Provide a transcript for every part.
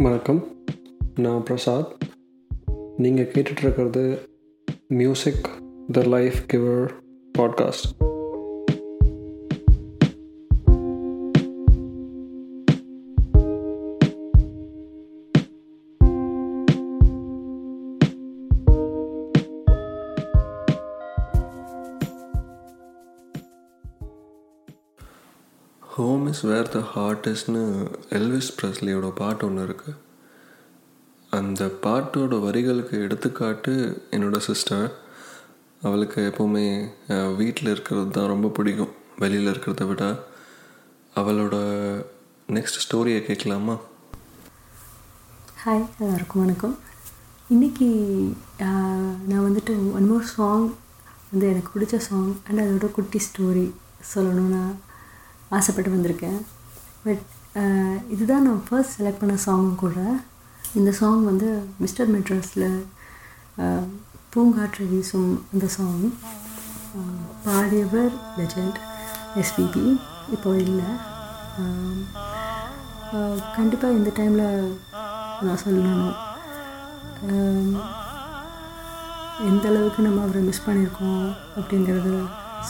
வணக்கம். நான் பிரசாத். நீங்கள் கேட்டுட்ருக்கிறது music the life giver podcast home is where the ஹார்டஸ்ட்னு Elvis ப்ரெஸ்லியோட பாட்டு ஒன்று இருக்குது அந்த பாட்டோட வரிகளுக்கு எடுத்துக்காட்டு என்னோடய சிஸ்டர் அவளுக்கு எப்போவுமே வீட்டில் இருக்கிறது தான் ரொம்ப பிடிக்கும். வெளியில் இருக்கிறத விட. அவளோட நெக்ஸ்ட் ஸ்டோரியை கேட்கலாமா? ஹாய் எல்லாருக்கும் வணக்கம். இன்றைக்கி நான் வந்துட்டு ஒன் மோர் சாங் வந்து எனக்கு பிடிச்ச சாங் அண்ட் அதோட குட்டி ஸ்டோரி சொல்லணும்னா ஆசைப்பட்டு வந்திருக்கேன். பட் இதுதான் நான் ஃபர்ஸ்ட் செலக்ட் பண்ண சாங் கூட. இந்த சாங் வந்து மிஸ்டர் மெட்ராஸில் பூங்காற்று வீசும் அந்த சாங் பாடியவர் லெஜண்ட் எஸ்பிபி இப்போ இல்லை. கண்டிப்பாக இந்த டைமில் நான் சொல்லணும். எந்த அளவுக்கு நம்ம அவரை மிஸ் பண்ணியிருக்கோம் அப்படிங்கிறத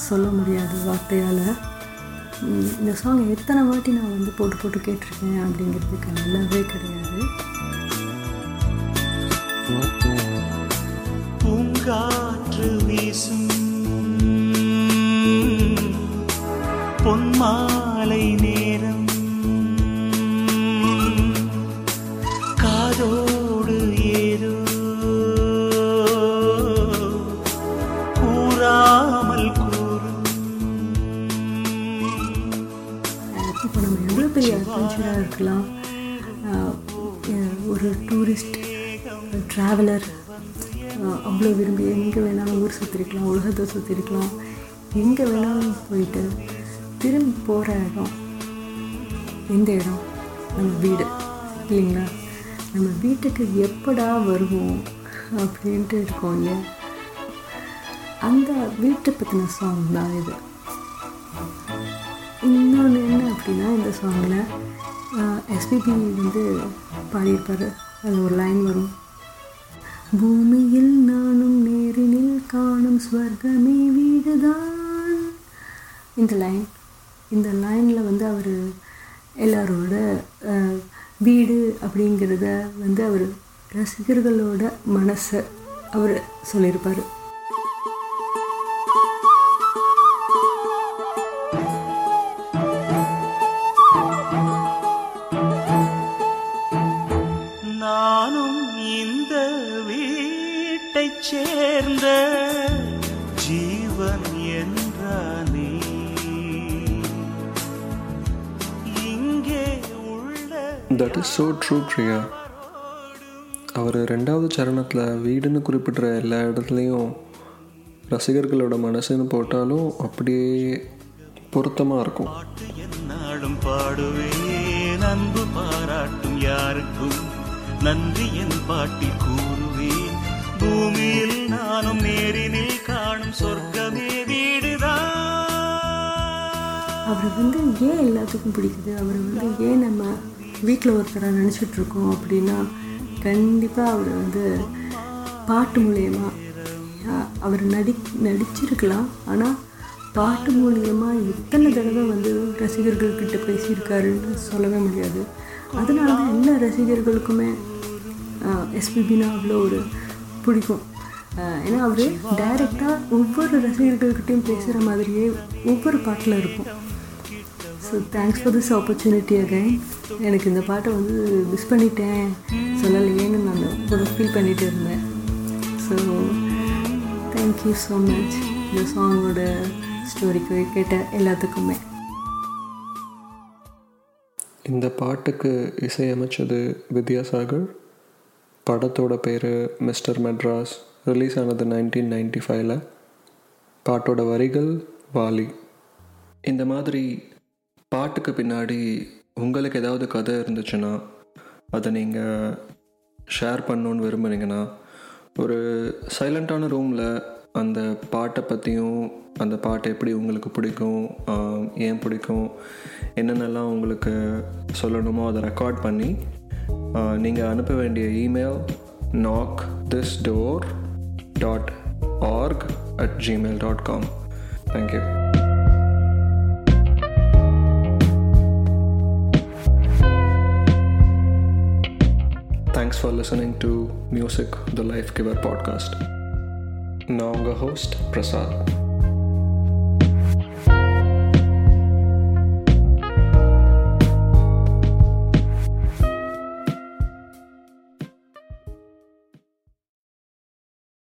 சொல்ல முடியாது வார்த்தையால். இந்த சாங் எத்தனை வாட்டி நான் வந்து போட்டு போட்டு கேட்டிருக்கேன் அப்படிங்கிறதுக்கு நல்லாவே கிடையாது. இப்போ நம்ம எவ்வளோ பெரிய அட்வென்ச்சராக இருக்கலாம். ஒரு டூரிஸ்ட் ட்ராவலர் அவ்வளோ விரும்பி எங்கே வேணாலும் ஊர் சுற்றிருக்கலாம் உலகத்தை சுற்றிருக்கலாம் எங்கே வேணாலும் போயிட்டு திரும்பி போகிற இடம் எந்த இடம்? நம்ம வீடு இல்லைங்களா? நம்ம வீட்டுக்கு எப்படா வருவோம் அப்படின்ட்டு இருக்கோம் இல்லையா அந்த வீட்டை பற்றின சாங் தான் இது. இன்னொன்று என்ன அப்படின்னா இந்த சாங்கில் எஸ்பிபி வந்து பாடியிருப்பார். அது ஒரு லைன் வரும். பூமியில் நானும் நேரினில் காணும் ஸ்வர்க்கமே வீடுதான். இந்த லைன் இந்த லைனில் வந்து அவர் எல்லாரோட வீடு அப்படிங்கிறத வந்து அவர் ரசிகர்களோட மனசை அவர் சொல்லியிருப்பார். சேர்ந்த ஜீவன் என்றானே. இங்கே உள்ள that is so true Priya அவர் ரெண்டாவது சரணத்தில் வீடுன்னு குறிப்பிட்ற எல்லா இடத்துலையும் ரசிகர்களோட மனசுன்னு போட்டாலும் அப்படியே பொருத்தமாக இருக்கும். பாட்டு என்னாலும் பாடுவேன் அன்பு பாராட்டும் யாருக்கும் நன்றி என் பாட்டில் கூறுவேன். பூமியில் நானும் நேரினில் காணும் சொர்க்கமே வீடுதான் அவரை வந்து ஏன் எல்லாத்துக்கும் பிடிக்குது? அவரை வந்து ஏன் நம்ம வீட்டில் ஒருத்தரை நினச்சிட்ருக்கோம் அப்படின்னா கண்டிப்பாக அவர் வந்து பாட்டு மூலயமா அவர் நடி நடிச்சிருக்கலாம். ஆனால் பாட்டு மூலியமாக எத்தனை தடவை வந்து ரசிகர்கள்கிட்ட பேசியிருக்காருன்னு சொல்லவே முடியாது. அதனால தான் எல்லா ரசிகர்களுக்குமே எஸ்பிபினா அவ்வளோ ஒரு பிடிக்கும். ஏன்னா அவர் டைரெக்டாக ஒவ்வொரு ரசிகர்கள்கிட்டையும் பேசுகிற மாதிரியே ஒவ்வொரு பாட்டில் இருக்கும். So thanks for this opportunity again எனக்கு இந்த பாட்டை வந்து மிஸ் பண்ணிட்டேன். சொல்லலையேன்னு நான் ஒரு ஃபீல் பண்ணிகிட்டு இருந்தேன். ஸோ தேங்க்யூ ஸோ மச் இந்த சாங்கோட ஸ்டோரிக்கு கேட்ட எல்லாத்துக்குமே. இந்த பாட்டுக்கு இசையமைச்சது வித்யாசாகர். படத்தோட பேர் மிஸ்டர் மெட்ராஸ். ரிலீஸ் ஆனது நைன்டீன் நைன்டி ஃபைவ்ல பாட்டோட வரிகள் வாலி. இந்த மாதிரி பாட்டுக்கு பின்னாடி உங்களுக்கு ஏதாவது கதை இருந்துச்சுன்னா அதை நீங்கள் ஷேர் பண்ணணுன்னு விரும்புனீங்கன்னா ஒரு சைலண்ட்டான ரூமில் அந்த பாட்டை பற்றியும் அந்த பாட்டை எப்படி உங்களுக்கு பிடிக்கும் ஏன் பிடிக்கும் என்னென்னலாம் உங்களுக்கு சொல்லணுமோ அதை ரெக்கார்ட் பண்ணி நீங்கள் அனுப்ப வேண்டிய email knock this door dot org at gmail dot com thank you thanks for listening to music the life giver podcast நான் உங்கள் ஹோஸ்ட் பிரசாத்